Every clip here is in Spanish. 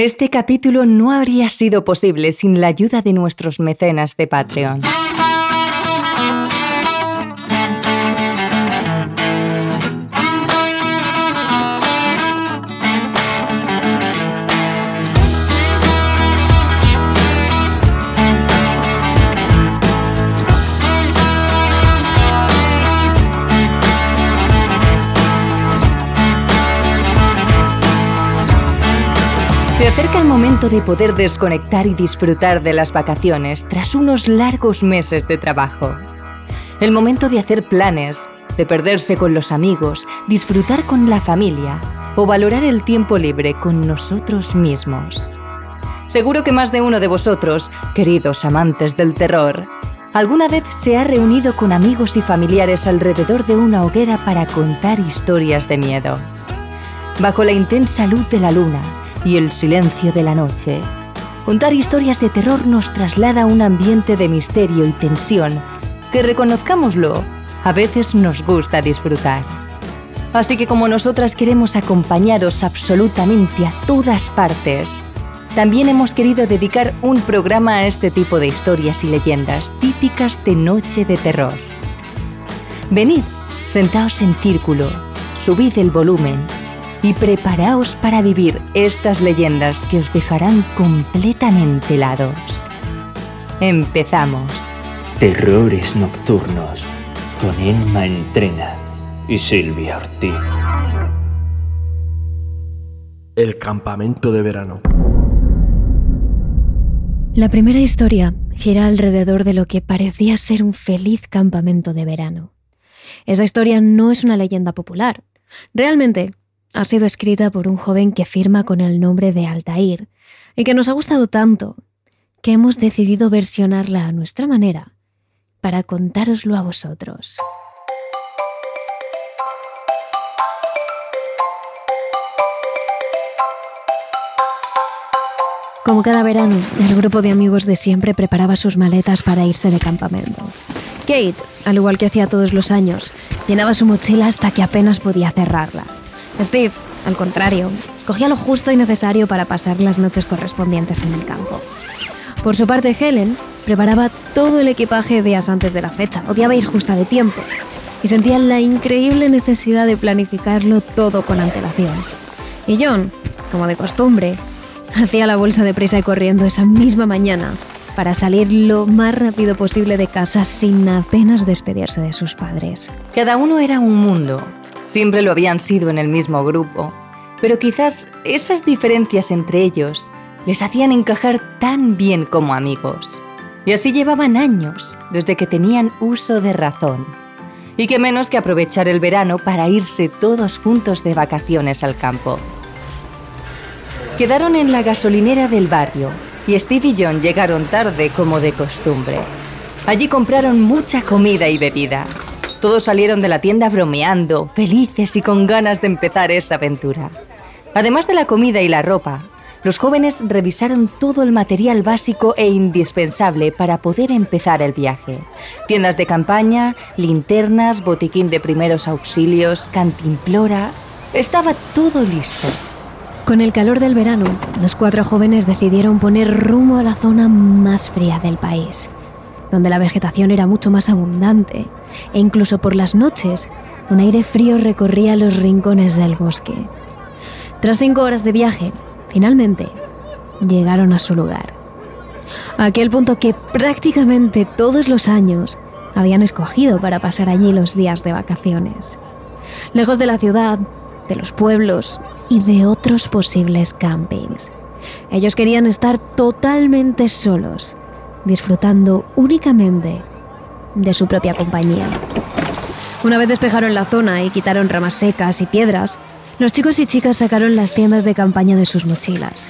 Este capítulo no habría sido posible sin la ayuda de nuestros mecenas de Patreon. Momento de poder desconectar y disfrutar de las vacaciones tras unos largos meses de trabajo. El momento de hacer planes, de perderse con los amigos, disfrutar con la familia o valorar el tiempo libre con nosotros mismos. Seguro que más de uno de vosotros, queridos amantes del terror, alguna vez se ha reunido con amigos y familiares alrededor de una hoguera para contar historias de miedo. Bajo la intensa luz de la luna, y el silencio de la noche. Contar historias de terror nos traslada a un ambiente de misterio y tensión que, reconozcámoslo, a veces nos gusta disfrutar. Así que como nosotras queremos acompañaros absolutamente a todas partes, también hemos querido dedicar un programa a este tipo de historias y leyendas típicas de noche de terror. Venid, sentaos en círculo, subid el volumen y preparaos para vivir estas leyendas que os dejarán completamente helados. Empezamos. Terrores Nocturnos con Emma Entrena y Silvia Ortiz. El campamento de verano. La primera historia gira alrededor de lo que parecía ser un feliz campamento de verano. Esa historia no es una leyenda popular. Realmente ha sido escrita por un joven que firma con el nombre de Altair y que nos ha gustado tanto que hemos decidido versionarla a nuestra manera para contároslo a vosotros. Como cada verano, el grupo de amigos de siempre preparaba sus maletas para irse de campamento. Kate, al igual que hacía todos los años, llenaba su mochila hasta que apenas podía cerrarla. Steve, al contrario, cogía lo justo y necesario para pasar las noches correspondientes en el campo. Por su parte, Helen preparaba todo el equipaje días antes de la fecha, odiaba ir justa de tiempo y sentía la increíble necesidad de planificarlo todo con antelación. Y John, como de costumbre, hacía la bolsa de prisa y corriendo esa misma mañana para salir lo más rápido posible de casa sin apenas despedirse de sus padres. Cada uno era un mundo, Siempre lo habían sido en el mismo grupo, pero quizás esas diferencias entre ellos les hacían encajar tan bien como amigos. Y así llevaban años, desde que tenían uso de razón. Y qué menos que aprovechar el verano para irse todos juntos de vacaciones al campo. Quedaron en la gasolinera del barrio y Steve y John llegaron tarde como de costumbre. Allí compraron mucha comida y bebida todos salieron de la tienda bromeando, felices y con ganas de empezar esa aventura. Además de la comida y la ropa, los jóvenes revisaron todo el material básico e indispensable para poder empezar el viaje. Tiendas de campaña, linternas, botiquín de primeros auxilios, cantimplora. Estaba todo listo. Con el calor del verano, los cuatro jóvenes decidieron poner rumbo a la zona más fría del país donde la vegetación era mucho más abundante, e incluso por las noches un aire frío recorría los rincones del bosque. Tras cinco horas de viaje, finalmente llegaron a su lugar. aquel punto que prácticamente todos los años habían escogido para pasar allí los días de vacaciones. Lejos de la ciudad, de los pueblos y de otros posibles campings. Ellos querían estar totalmente solos disfrutando únicamente de su propia compañía. Una vez despejaron la zona y quitaron ramas secas y piedras, los chicos y chicas sacaron las tiendas de campaña de sus mochilas.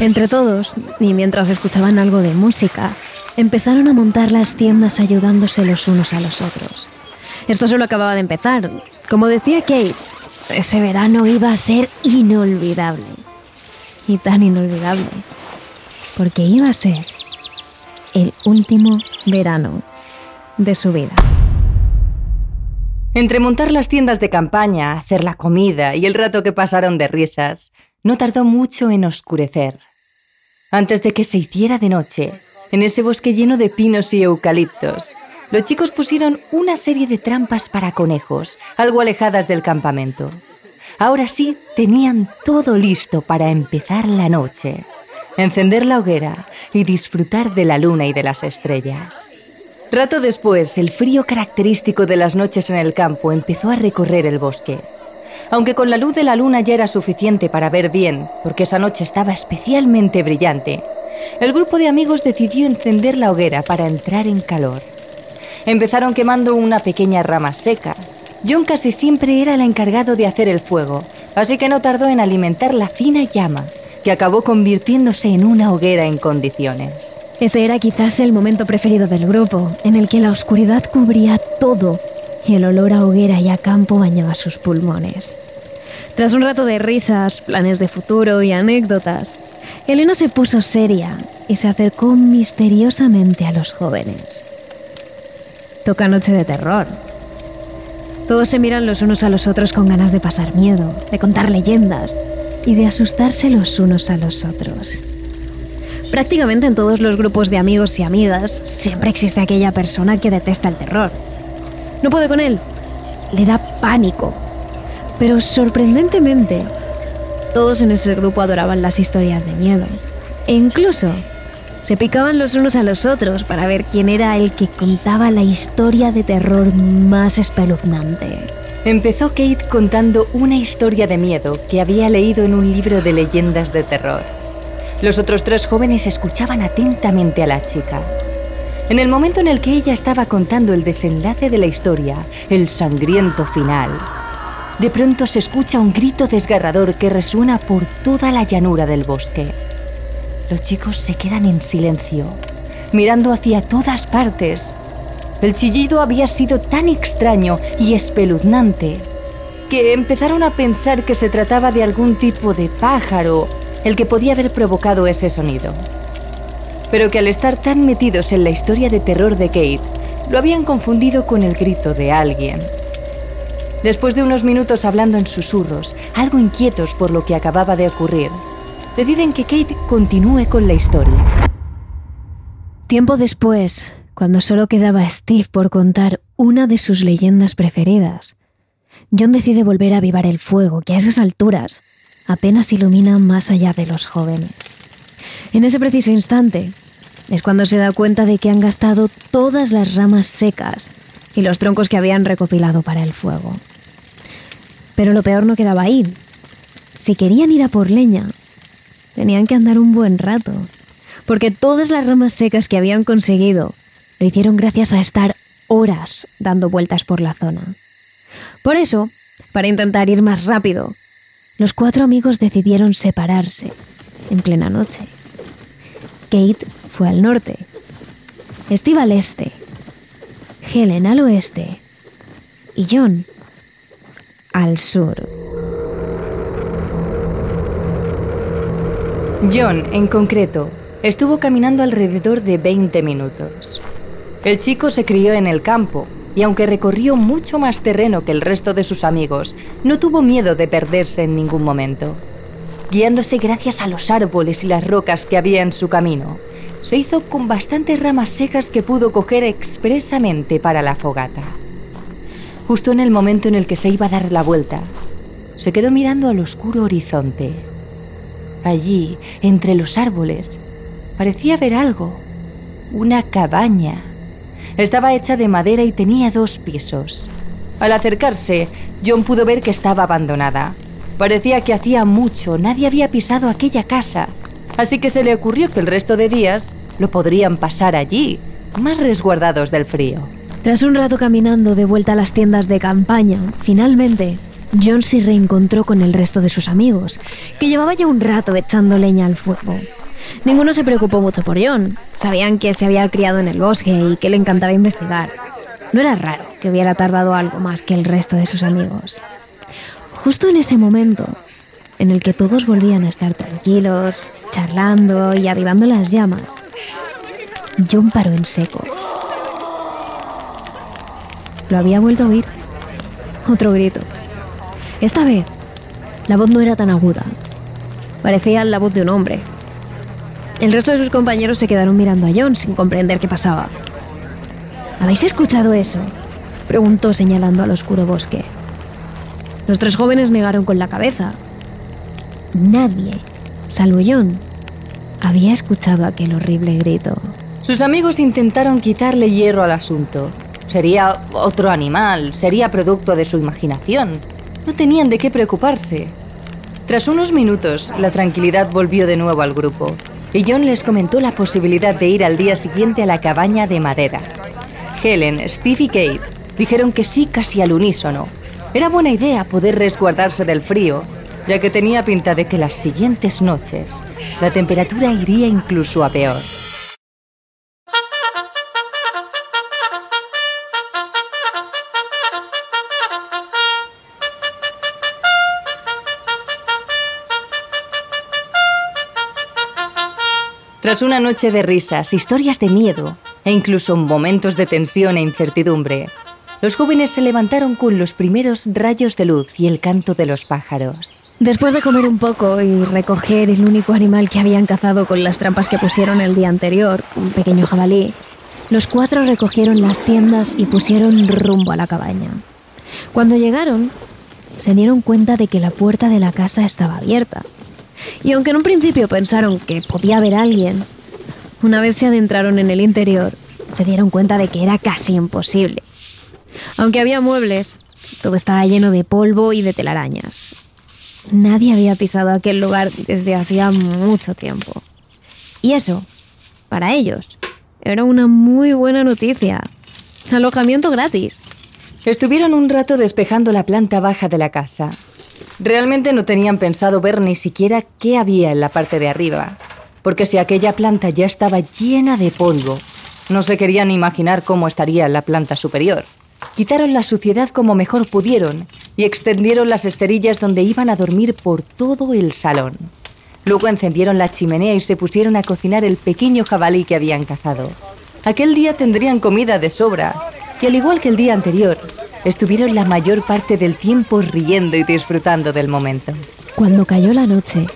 Entre todos, y mientras escuchaban algo de música, empezaron a montar las tiendas ayudándose los unos a los otros. Esto solo acababa de empezar. Como decía Kate, ese verano iba a ser inolvidable. Y tan inolvidable. Porque iba a ser el último verano de su vida. Entre montar las tiendas de campaña, hacer la comida y el rato que pasaron de risas, no tardó mucho en oscurecer. Antes de que se hiciera de noche, en ese bosque lleno de pinos y eucaliptos, los chicos pusieron una serie de trampas para conejos, algo alejadas del campamento. Ahora sí tenían todo listo para empezar la noche, encender la hoguera y disfrutar de la luna y de las estrellas. Rato después, el frío característico de las noches en el campo empezó a recorrer el bosque. Aunque con la luz de la luna ya era suficiente para ver bien, porque esa noche estaba especialmente brillante, el grupo de amigos decidió encender la hoguera para entrar en calor. Empezaron quemando una pequeña rama seca. John casi siempre era el encargado de hacer el fuego, así que no tardó en alimentar la fina llama, que acabó convirtiéndose en una hoguera en condiciones. Ese era quizás el momento preferido del grupo, en el que la oscuridad cubría todo y el olor a hoguera y a campo bañaba sus pulmones. Tras un rato de risas, planes de futuro y anécdotas, Elena se puso seria y se acercó misteriosamente a los jóvenes. Toca noche de terror. Todos se miran los unos a los otros con ganas de pasar miedo, de contar leyendas y de asustarse los unos a los otros. Prácticamente en todos los grupos de amigos y amigas siempre existe aquella persona que detesta el terror. No puede con él. Le da pánico. Pero sorprendentemente, todos en ese grupo adoraban las historias de miedo. E incluso se picaban los unos a los otros para ver quién era el que contaba la historia de terror más espeluznante. Empezó Kate contando una historia de miedo que había leído en un libro de leyendas de terror. Los otros tres jóvenes escuchaban atentamente a la chica. En el momento en el que ella estaba contando el desenlace de la historia, el sangriento final, de pronto se escucha un grito desgarrador que resuena por toda la llanura del bosque. Los chicos se quedan en silencio, mirando hacia todas partes. El chillido había sido tan extraño y espeluznante que empezaron a pensar que se trataba de algún tipo de pájaro el que podía haber provocado ese sonido. Pero que al estar tan metidos en la historia de terror de Kate, lo habían confundido con el grito de alguien. Después de unos minutos hablando en susurros, algo inquietos por lo que acababa de ocurrir, deciden que Kate continúe con la historia. Tiempo después, cuando solo quedaba Steve por contar una de sus leyendas preferidas, John decide volver a avivar el fuego que a esas alturas apenas ilumina más allá de los jóvenes. En ese preciso instante es cuando se da cuenta de que han gastado todas las ramas secas y los troncos que habían recopilado para el fuego. Pero lo peor no quedaba ahí. Si querían ir a por leña, Tenían que andar un buen rato, porque todas las ramas secas que habían conseguido lo hicieron gracias a estar horas dando vueltas por la zona. Por eso, para intentar ir más rápido, los cuatro amigos decidieron separarse en plena noche. Kate fue al norte, Steve al este, Helen al oeste y John al sur. John, en concreto, estuvo caminando alrededor de 20 minutos. El chico se crió en el campo y aunque recorrió mucho más terreno que el resto de sus amigos, no tuvo miedo de perderse en ningún momento. Guiándose gracias a los árboles y las rocas que había en su camino, se hizo con bastantes ramas secas que pudo coger expresamente para la fogata. Justo en el momento en el que se iba a dar la vuelta, se quedó mirando al oscuro horizonte Allí, entre los árboles, parecía ver algo. Una cabaña. Estaba hecha de madera y tenía dos pisos. Al acercarse, John pudo ver que estaba abandonada. Parecía que hacía mucho nadie había pisado aquella casa, así que se le ocurrió que el resto de días lo podrían pasar allí, más resguardados del frío. Tras un rato caminando de vuelta a las tiendas de campaña, finalmente John se reencontró con el resto de sus amigos, que llevaba ya un rato echando leña al fuego. Ninguno se preocupó mucho por John. Sabían que se había criado en el bosque y que le encantaba investigar. No era raro que hubiera tardado algo más que el resto de sus amigos. Justo en ese momento, en el que todos volvían a estar tranquilos, charlando y avivando las llamas, John paró en seco. Lo había vuelto a oír. Otro grito. Esta vez, la voz no era tan aguda. Parecía la voz de un hombre. El resto de sus compañeros se quedaron mirando a John sin comprender qué pasaba. ¿Habéis escuchado eso? preguntó señalando al oscuro bosque. Los tres jóvenes negaron con la cabeza. Nadie, salvo John, había escuchado aquel horrible grito. Sus amigos intentaron quitarle hierro al asunto. Sería otro animal, sería producto de su imaginación. No tenían de qué preocuparse. Tras unos minutos, la tranquilidad volvió de nuevo al grupo y John les comentó la posibilidad de ir al día siguiente a la cabaña de madera. Helen, Steve y Kate dijeron que sí casi al unísono. Era buena idea poder resguardarse del frío, ya que tenía pinta de que las siguientes noches la temperatura iría incluso a peor. Tras una noche de risas, historias de miedo e incluso momentos de tensión e incertidumbre, los jóvenes se levantaron con los primeros rayos de luz y el canto de los pájaros. Después de comer un poco y recoger el único animal que habían cazado con las trampas que pusieron el día anterior, un pequeño jabalí, los cuatro recogieron las tiendas y pusieron rumbo a la cabaña. Cuando llegaron, se dieron cuenta de que la puerta de la casa estaba abierta y aunque en un principio pensaron que podía haber alguien, una vez se adentraron en el interior, se dieron cuenta de que era casi imposible. Aunque había muebles, todo estaba lleno de polvo y de telarañas. Nadie había pisado aquel lugar desde hacía mucho tiempo. Y eso, para ellos, era una muy buena noticia. Alojamiento gratis. Estuvieron un rato despejando la planta baja de la casa, Realmente no tenían pensado ver ni siquiera qué había en la parte de arriba, porque si aquella planta ya estaba llena de polvo, no se querían imaginar cómo estaría la planta superior. Quitaron la suciedad como mejor pudieron y extendieron las esterillas donde iban a dormir por todo el salón. Luego encendieron la chimenea y se pusieron a cocinar el pequeño jabalí que habían cazado. Aquel día tendrían comida de sobra, y al igual que el día anterior, estuvieron la mayor parte del tiempo riendo y disfrutando del momento. Cuando cayó la noche,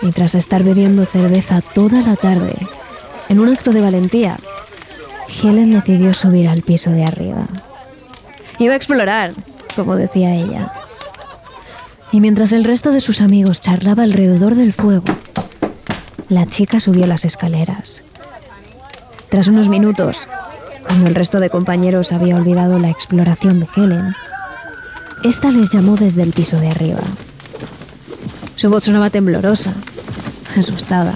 y tras estar bebiendo cerveza toda la tarde, en un acto de valentía, Helen decidió subir al piso de arriba. Iba a explorar, como decía ella. Y mientras el resto de sus amigos charlaba alrededor del fuego, la chica subió las escaleras. Tras unos minutos, cuando el resto de compañeros había olvidado la exploración de Helen, esta les llamó desde el piso de arriba. Su voz sonaba temblorosa, asustada.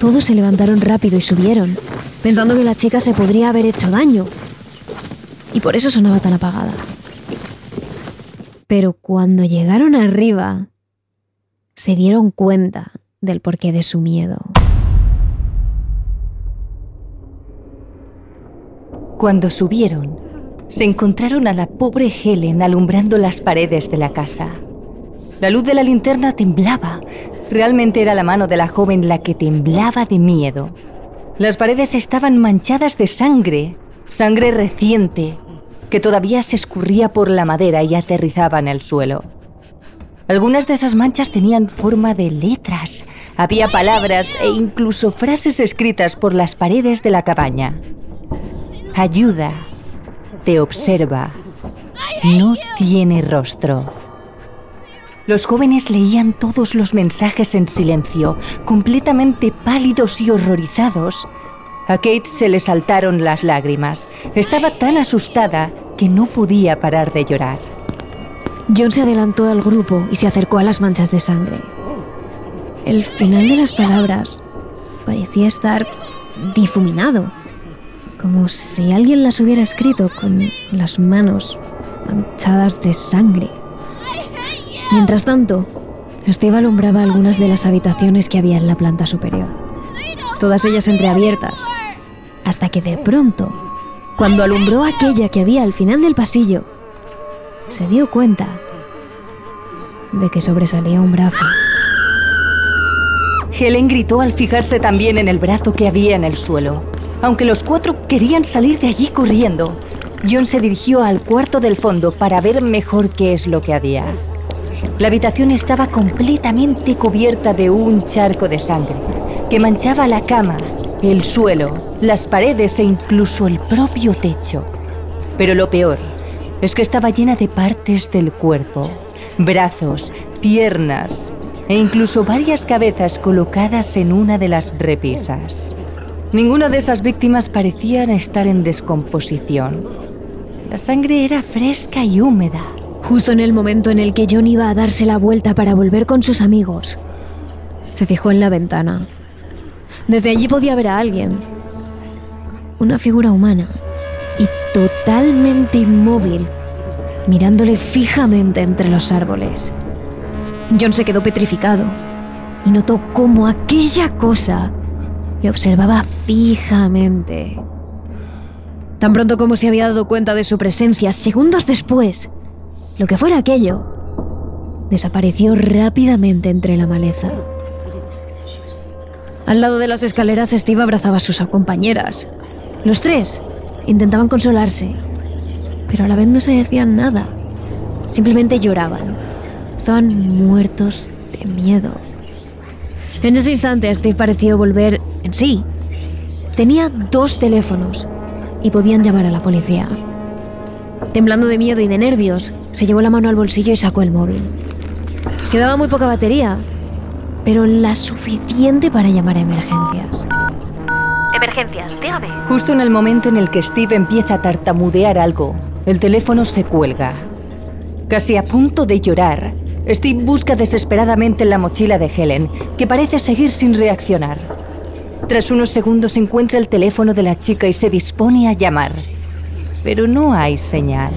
Todos se levantaron rápido y subieron, pensando que la chica se podría haber hecho daño. Y por eso sonaba tan apagada. Pero cuando llegaron arriba, se dieron cuenta del porqué de su miedo. Cuando subieron, se encontraron a la pobre Helen alumbrando las paredes de la casa. La luz de la linterna temblaba. Realmente era la mano de la joven la que temblaba de miedo. Las paredes estaban manchadas de sangre, sangre reciente, que todavía se escurría por la madera y aterrizaba en el suelo. Algunas de esas manchas tenían forma de letras. Había palabras e incluso frases escritas por las paredes de la cabaña ayuda, te observa, no tiene rostro. Los jóvenes leían todos los mensajes en silencio, completamente pálidos y horrorizados. A Kate se le saltaron las lágrimas. Estaba tan asustada que no podía parar de llorar. John se adelantó al grupo y se acercó a las manchas de sangre. El final de las palabras parecía estar difuminado como si alguien las hubiera escrito con las manos manchadas de sangre. Mientras tanto, Steve alumbraba algunas de las habitaciones que había en la planta superior, todas ellas entreabiertas, hasta que de pronto, cuando alumbró aquella que había al final del pasillo, se dio cuenta de que sobresalía un brazo. Helen gritó al fijarse también en el brazo que había en el suelo. Aunque los cuatro querían salir de allí corriendo, John se dirigió al cuarto del fondo para ver mejor qué es lo que había. La habitación estaba completamente cubierta de un charco de sangre que manchaba la cama, el suelo, las paredes e incluso el propio techo. Pero lo peor es que estaba llena de partes del cuerpo, brazos, piernas e incluso varias cabezas colocadas en una de las repisas. Ninguna de esas víctimas parecían estar en descomposición. La sangre era fresca y húmeda. Justo en el momento en el que John iba a darse la vuelta para volver con sus amigos, se fijó en la ventana. Desde allí podía ver a alguien, una figura humana, y totalmente inmóvil, mirándole fijamente entre los árboles. John se quedó petrificado y notó cómo aquella cosa le observaba fijamente. Tan pronto como se había dado cuenta de su presencia, segundos después, lo que fuera aquello, desapareció rápidamente entre la maleza. Al lado de las escaleras, Steve abrazaba a sus compañeras. Los tres intentaban consolarse, pero a la vez no se decían nada. Simplemente lloraban. Estaban muertos de miedo. En ese instante, Steve pareció volver en sí. Tenía dos teléfonos y podían llamar a la policía. Temblando de miedo y de nervios, se llevó la mano al bolsillo y sacó el móvil. Quedaba muy poca batería, pero la suficiente para llamar a emergencias. Emergencias, dígame. Justo en el momento en el que Steve empieza a tartamudear algo, el teléfono se cuelga. Casi a punto de llorar, Steve busca desesperadamente en la mochila de Helen, que parece seguir sin reaccionar. Tras unos segundos encuentra el teléfono de la chica y se dispone a llamar. Pero no hay señal.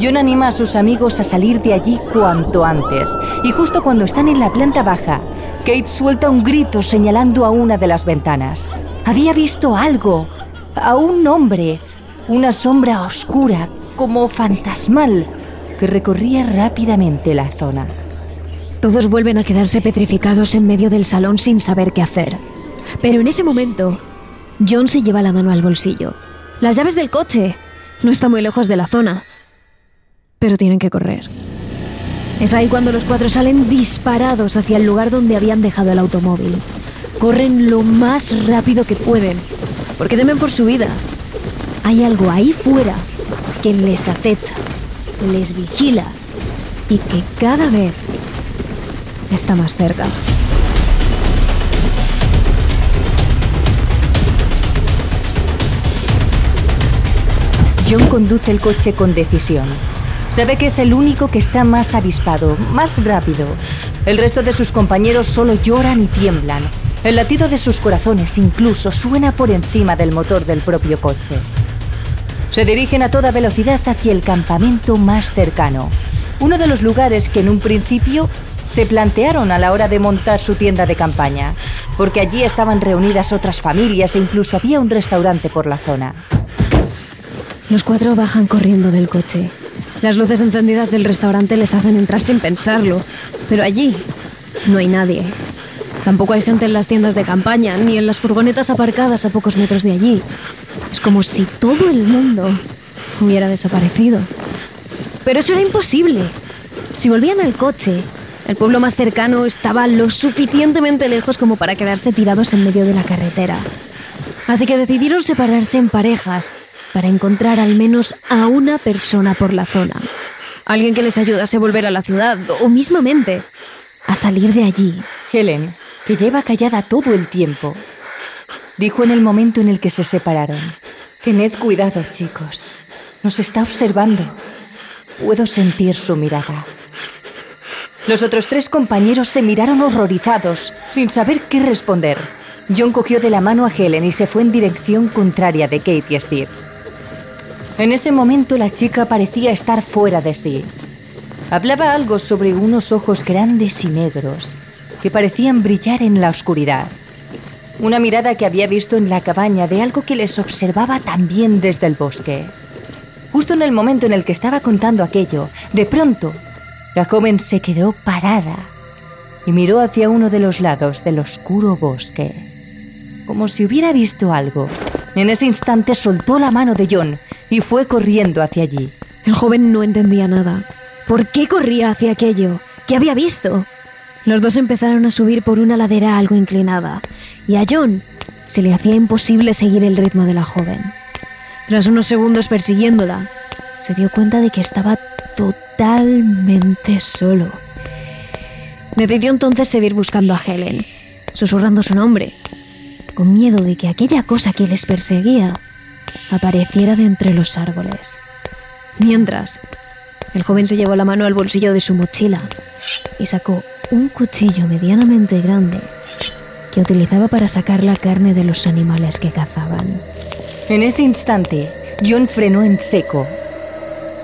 John anima a sus amigos a salir de allí cuanto antes, y justo cuando están en la planta baja, Kate suelta un grito señalando a una de las ventanas. Había visto algo, a un hombre, una sombra oscura, como fantasmal, que recorría rápidamente la zona. Todos vuelven a quedarse petrificados en medio del salón sin saber qué hacer. Pero en ese momento, John se lleva la mano al bolsillo. Las llaves del coche. No está muy lejos de la zona pero tienen que correr. Es ahí cuando los cuatro salen disparados hacia el lugar donde habían dejado el automóvil. Corren lo más rápido que pueden, porque temen por su vida. Hay algo ahí fuera que les acecha, les vigila y que cada vez está más cerca. John conduce el coche con decisión. Sabe que es el único que está más avispado, más rápido. El resto de sus compañeros solo lloran y tiemblan. El latido de sus corazones incluso suena por encima del motor del propio coche. Se dirigen a toda velocidad hacia el campamento más cercano, uno de los lugares que en un principio se plantearon a la hora de montar su tienda de campaña, porque allí estaban reunidas otras familias e incluso había un restaurante por la zona. Los cuatro bajan corriendo del coche. Las luces encendidas del restaurante les hacen entrar sin pensarlo, pero allí no hay nadie. Tampoco hay gente en las tiendas de campaña, ni en las furgonetas aparcadas a pocos metros de allí. Es como si todo el mundo hubiera desaparecido. Pero eso era imposible. Si volvían al coche, el pueblo más cercano estaba lo suficientemente lejos como para quedarse tirados en medio de la carretera. Así que decidieron separarse en parejas para encontrar al menos a una persona por la zona. Alguien que les ayudase a volver a la ciudad o mismamente a salir de allí. Helen, que lleva callada todo el tiempo, dijo en el momento en el que se separaron. Tened cuidado, chicos. Nos está observando. Puedo sentir su mirada. Los otros tres compañeros se miraron horrorizados, sin saber qué responder. John cogió de la mano a Helen y se fue en dirección contraria de Kate y Steve. En ese momento la chica parecía estar fuera de sí. Hablaba algo sobre unos ojos grandes y negros que parecían brillar en la oscuridad. Una mirada que había visto en la cabaña de algo que les observaba también desde el bosque. Justo en el momento en el que estaba contando aquello, de pronto, la joven se quedó parada y miró hacia uno de los lados del oscuro bosque, como si hubiera visto algo. En ese instante soltó la mano de John y fue corriendo hacia allí. El joven no entendía nada. ¿Por qué corría hacia aquello? ¿Qué había visto? Los dos empezaron a subir por una ladera algo inclinada, y a John se le hacía imposible seguir el ritmo de la joven. Tras unos segundos persiguiéndola, se dio cuenta de que estaba totalmente solo. Decidió entonces seguir buscando a Helen, susurrando su nombre, con miedo de que aquella cosa que les perseguía apareciera de entre los árboles. Mientras, el joven se llevó la mano al bolsillo de su mochila y sacó un cuchillo medianamente grande que utilizaba para sacar la carne de los animales que cazaban. En ese instante, John frenó en seco.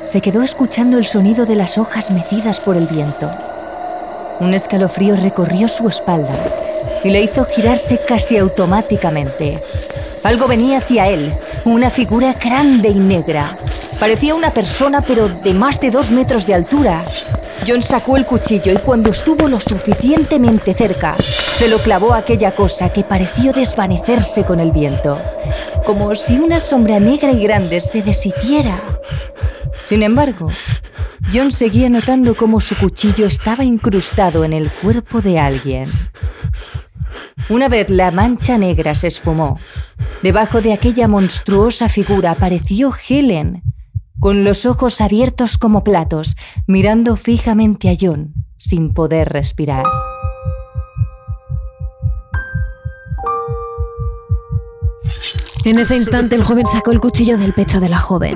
Se quedó escuchando el sonido de las hojas mecidas por el viento. Un escalofrío recorrió su espalda y le hizo girarse casi automáticamente. Algo venía hacia él, una figura grande y negra. Parecía una persona, pero de más de dos metros de altura. John sacó el cuchillo y cuando estuvo lo suficientemente cerca, se lo clavó a aquella cosa que pareció desvanecerse con el viento, como si una sombra negra y grande se deshiciera. Sin embargo, John seguía notando cómo su cuchillo estaba incrustado en el cuerpo de alguien. Una vez la mancha negra se esfumó, debajo de aquella monstruosa figura apareció Helen, con los ojos abiertos como platos, mirando fijamente a John, sin poder respirar. En ese instante el joven sacó el cuchillo del pecho de la joven.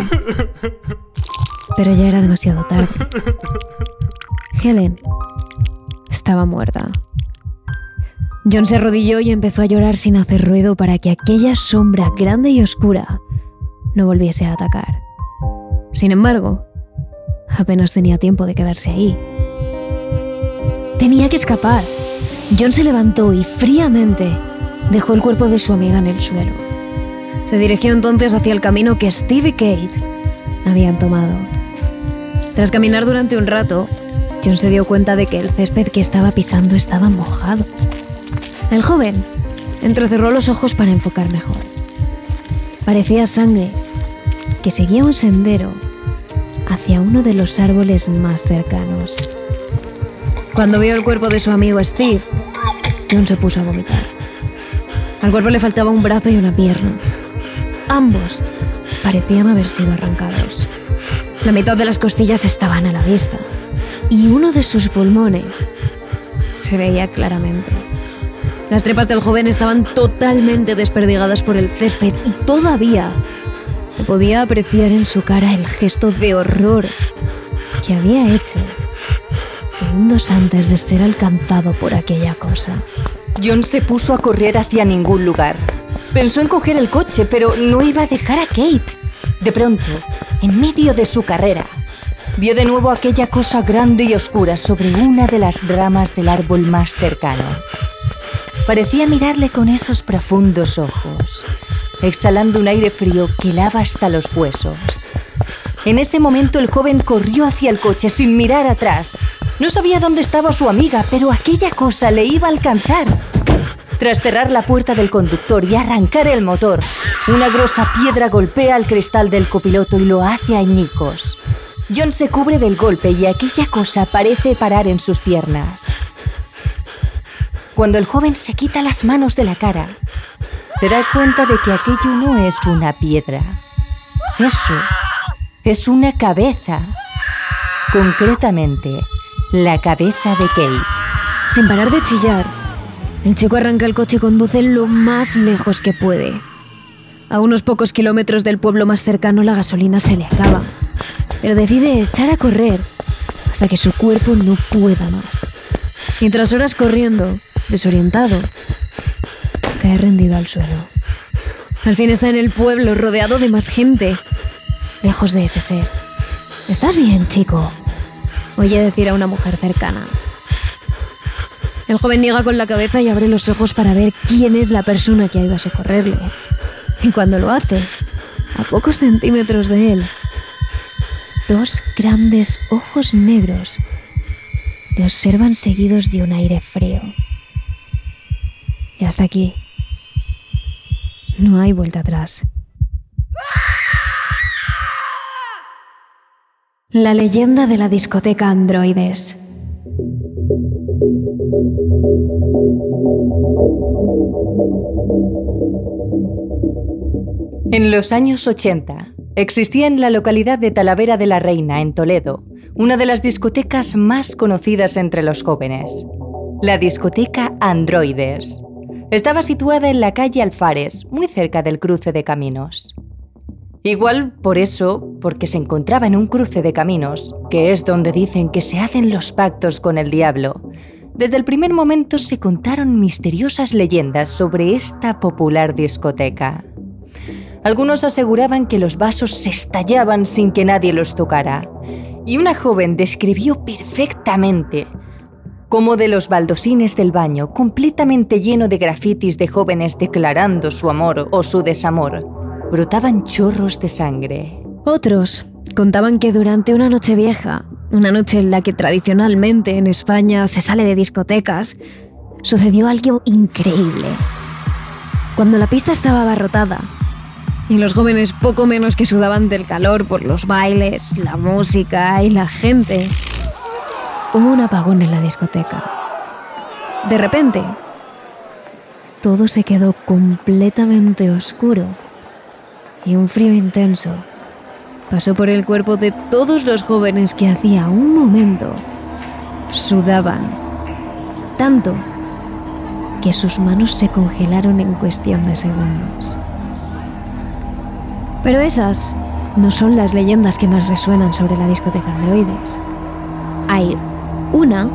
Pero ya era demasiado tarde. Helen estaba muerta. John se arrodilló y empezó a llorar sin hacer ruido para que aquella sombra grande y oscura no volviese a atacar. Sin embargo, apenas tenía tiempo de quedarse ahí. Tenía que escapar. John se levantó y fríamente dejó el cuerpo de su amiga en el suelo. Se dirigió entonces hacia el camino que Steve y Kate habían tomado. Tras caminar durante un rato, John se dio cuenta de que el césped que estaba pisando estaba mojado. El joven entrecerró los ojos para enfocar mejor. Parecía sangre que seguía un sendero hacia uno de los árboles más cercanos. Cuando vio el cuerpo de su amigo Steve, John se puso a vomitar. Al cuerpo le faltaba un brazo y una pierna. Ambos parecían haber sido arrancados. La mitad de las costillas estaban a la vista y uno de sus pulmones se veía claramente. Las trepas del joven estaban totalmente desperdigadas por el césped y todavía se podía apreciar en su cara el gesto de horror que había hecho segundos antes de ser alcanzado por aquella cosa. John se puso a correr hacia ningún lugar. Pensó en coger el coche, pero no iba a dejar a Kate. De pronto, en medio de su carrera, vio de nuevo aquella cosa grande y oscura sobre una de las ramas del árbol más cercano. Parecía mirarle con esos profundos ojos, exhalando un aire frío que lava hasta los huesos. En ese momento el joven corrió hacia el coche sin mirar atrás. No sabía dónde estaba su amiga, pero aquella cosa le iba a alcanzar. Tras cerrar la puerta del conductor y arrancar el motor, una grosa piedra golpea el cristal del copiloto y lo hace añicos. John se cubre del golpe y aquella cosa parece parar en sus piernas. Cuando el joven se quita las manos de la cara, se da cuenta de que aquello no es una piedra. Eso es una cabeza. Concretamente, la cabeza de Kate. Sin parar de chillar, el chico arranca el coche y conduce lo más lejos que puede. A unos pocos kilómetros del pueblo más cercano la gasolina se le acaba, pero decide echar a correr hasta que su cuerpo no pueda más. Y tras horas corriendo, desorientado, cae rendido al suelo. Al fin está en el pueblo, rodeado de más gente, lejos de ese ser. ¿Estás bien, chico? Oye decir a una mujer cercana. El joven niega con la cabeza y abre los ojos para ver quién es la persona que ha ido a socorrerle. Y cuando lo hace, a pocos centímetros de él, dos grandes ojos negros le observan seguidos de un aire frío. Hasta aquí. No hay vuelta atrás. La leyenda de la discoteca Androides. En los años 80, existía en la localidad de Talavera de la Reina, en Toledo, una de las discotecas más conocidas entre los jóvenes, la discoteca Androides. Estaba situada en la calle Alfares, muy cerca del cruce de caminos. Igual por eso, porque se encontraba en un cruce de caminos, que es donde dicen que se hacen los pactos con el diablo, desde el primer momento se contaron misteriosas leyendas sobre esta popular discoteca. Algunos aseguraban que los vasos se estallaban sin que nadie los tocara. Y una joven describió perfectamente cómo de los baldosines del baño, completamente lleno de grafitis de jóvenes declarando su amor o su desamor, brotaban chorros de sangre. Otros contaban que durante una noche vieja, una noche en la que tradicionalmente en España se sale de discotecas, sucedió algo increíble. Cuando la pista estaba abarrotada, y los jóvenes poco menos que sudaban del calor por los bailes, la música y la gente. Hubo un apagón en la discoteca. De repente, todo se quedó completamente oscuro y un frío intenso pasó por el cuerpo de todos los jóvenes que hacía un momento sudaban tanto que sus manos se congelaron en cuestión de segundos. Pero esas no son las leyendas que más resuenan sobre la discoteca Androides. Hay una,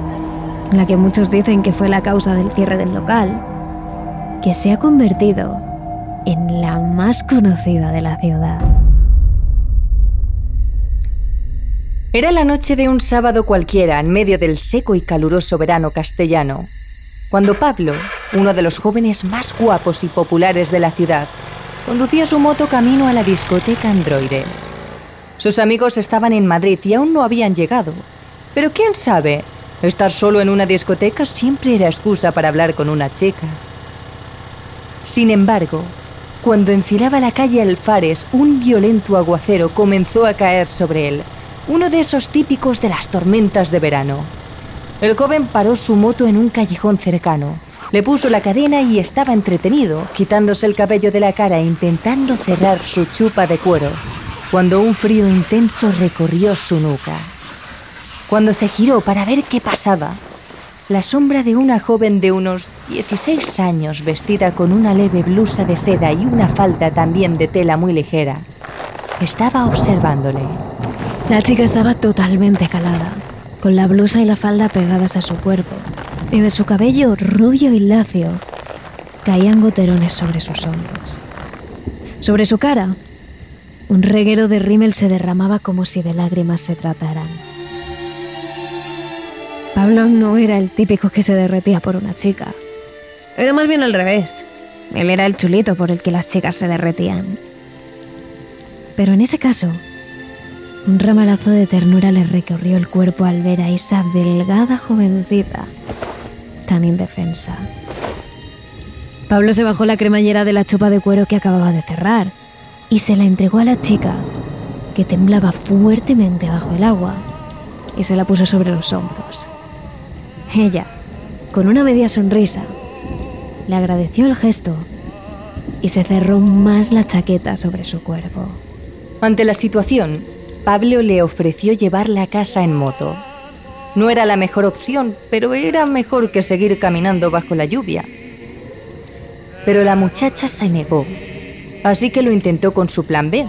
la que muchos dicen que fue la causa del cierre del local, que se ha convertido en la más conocida de la ciudad. Era la noche de un sábado cualquiera en medio del seco y caluroso verano castellano, cuando Pablo, uno de los jóvenes más guapos y populares de la ciudad, conducía su moto camino a la discoteca Androides. Sus amigos estaban en Madrid y aún no habían llegado. Pero quién sabe, estar solo en una discoteca siempre era excusa para hablar con una chica. Sin embargo, cuando enfilaba la calle Alfares, un violento aguacero comenzó a caer sobre él, uno de esos típicos de las tormentas de verano. El joven paró su moto en un callejón cercano le puso la cadena y estaba entretenido, quitándose el cabello de la cara e intentando cerrar su chupa de cuero, cuando un frío intenso recorrió su nuca. Cuando se giró para ver qué pasaba, la sombra de una joven de unos 16 años vestida con una leve blusa de seda y una falda también de tela muy ligera, estaba observándole. La chica estaba totalmente calada, con la blusa y la falda pegadas a su cuerpo, y de su cabello rubio y lacio caían goterones sobre sus hombros. Sobre su cara, un reguero de rímel se derramaba como si de lágrimas se trataran. Pablo no era el típico que se derretía por una chica. Era más bien al revés. Él era el chulito por el que las chicas se derretían. Pero en ese caso, un ramalazo de ternura le recorrió el cuerpo al ver a esa delgada jovencita tan indefensa. Pablo se bajó la cremallera de la chupa de cuero que acababa de cerrar y se la entregó a la chica, que temblaba fuertemente bajo el agua, y se la puso sobre los hombros. Ella, con una media sonrisa, le agradeció el gesto y se cerró más la chaqueta sobre su cuerpo. Ante la situación, Pablo le ofreció llevarla a casa en moto. No era la mejor opción, pero era mejor que seguir caminando bajo la lluvia. Pero la muchacha se negó, así que lo intentó con su plan B,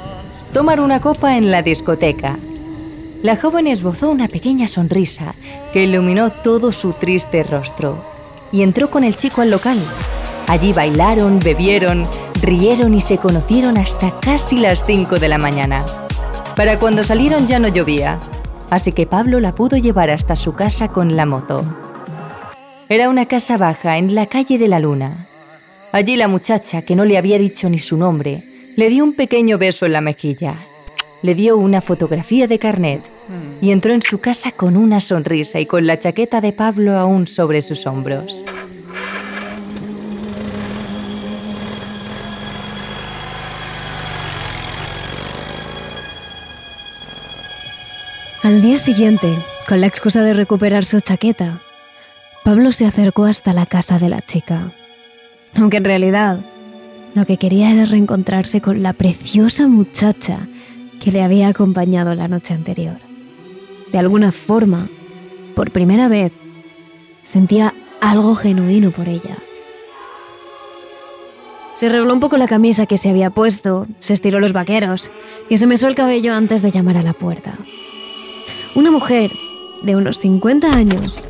tomar una copa en la discoteca. La joven esbozó una pequeña sonrisa que iluminó todo su triste rostro y entró con el chico al local. Allí bailaron, bebieron, rieron y se conocieron hasta casi las 5 de la mañana. Para cuando salieron ya no llovía, así que Pablo la pudo llevar hasta su casa con la moto. Era una casa baja en la calle de la Luna. Allí la muchacha, que no le había dicho ni su nombre, le dio un pequeño beso en la mejilla. Le dio una fotografía de carnet y entró en su casa con una sonrisa y con la chaqueta de Pablo aún sobre sus hombros. Al día siguiente, con la excusa de recuperar su chaqueta, Pablo se acercó hasta la casa de la chica. Aunque en realidad lo que quería era reencontrarse con la preciosa muchacha que le había acompañado la noche anterior. De alguna forma, por primera vez, sentía algo genuino por ella. Se regló un poco la camisa que se había puesto, se estiró los vaqueros y se mesó el cabello antes de llamar a la puerta. Una mujer de unos 50 años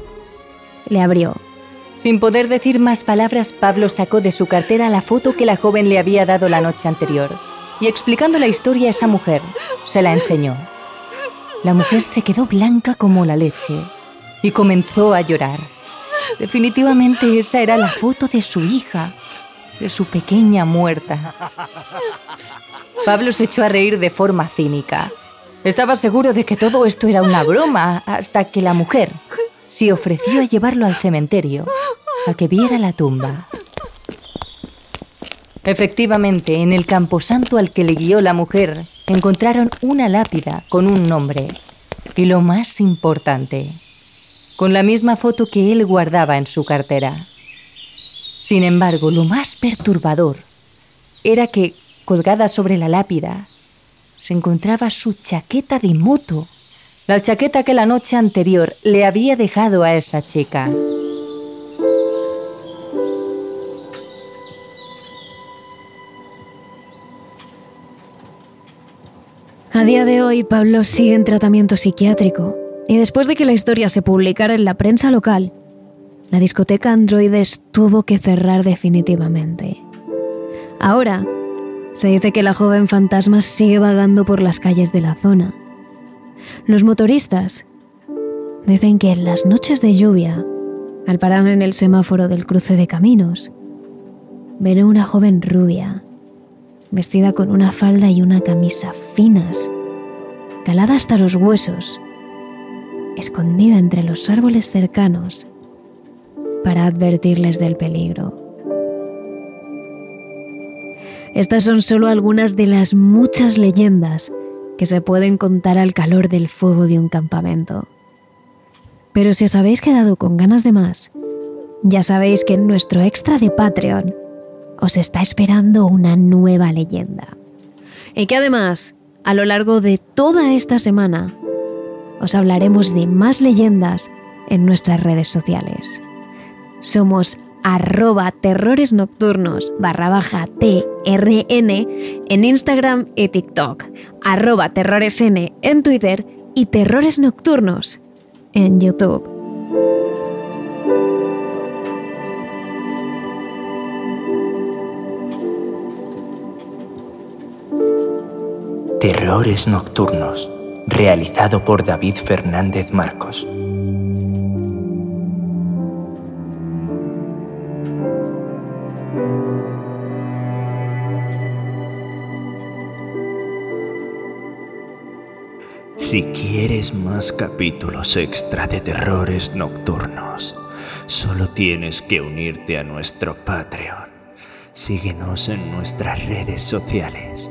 le abrió. Sin poder decir más palabras, Pablo sacó de su cartera la foto que la joven le había dado la noche anterior y explicando la historia a esa mujer, se la enseñó. La mujer se quedó blanca como la leche y comenzó a llorar. Definitivamente esa era la foto de su hija, de su pequeña muerta. Pablo se echó a reír de forma cínica. Estaba seguro de que todo esto era una broma hasta que la mujer se ofreció a llevarlo al cementerio, a que viera la tumba. Efectivamente, en el camposanto al que le guió la mujer, encontraron una lápida con un nombre. Y lo más importante, con la misma foto que él guardaba en su cartera. Sin embargo, lo más perturbador era que, colgada sobre la lápida, se encontraba su chaqueta de moto, la chaqueta que la noche anterior le había dejado a esa chica. Día de hoy, Pablo sigue en tratamiento psiquiátrico y después de que la historia se publicara en la prensa local, la discoteca Androides tuvo que cerrar definitivamente. Ahora, se dice que la joven fantasma sigue vagando por las calles de la zona. Los motoristas dicen que en las noches de lluvia, al parar en el semáforo del cruce de caminos, ven a una joven rubia vestida con una falda y una camisa finas, calada hasta los huesos, escondida entre los árboles cercanos para advertirles del peligro. Estas son solo algunas de las muchas leyendas que se pueden contar al calor del fuego de un campamento. Pero si os habéis quedado con ganas de más, ya sabéis que en nuestro extra de Patreon os está esperando una nueva leyenda. Y que además, a lo largo de toda esta semana, os hablaremos de más leyendas en nuestras redes sociales. Somos arroba terrores nocturnos barra TRN en Instagram y TikTok, arroba terroresn en Twitter y terrores nocturnos en YouTube. Terrores Nocturnos, realizado por David Fernández Marcos. Si quieres más capítulos extra de terrores nocturnos, solo tienes que unirte a nuestro Patreon. Síguenos en nuestras redes sociales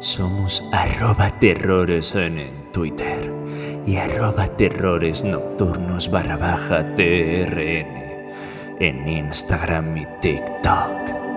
somos arroba terrores en Twitter y arroba terrores nocturnos barra baja TRN en Instagram y TikTok.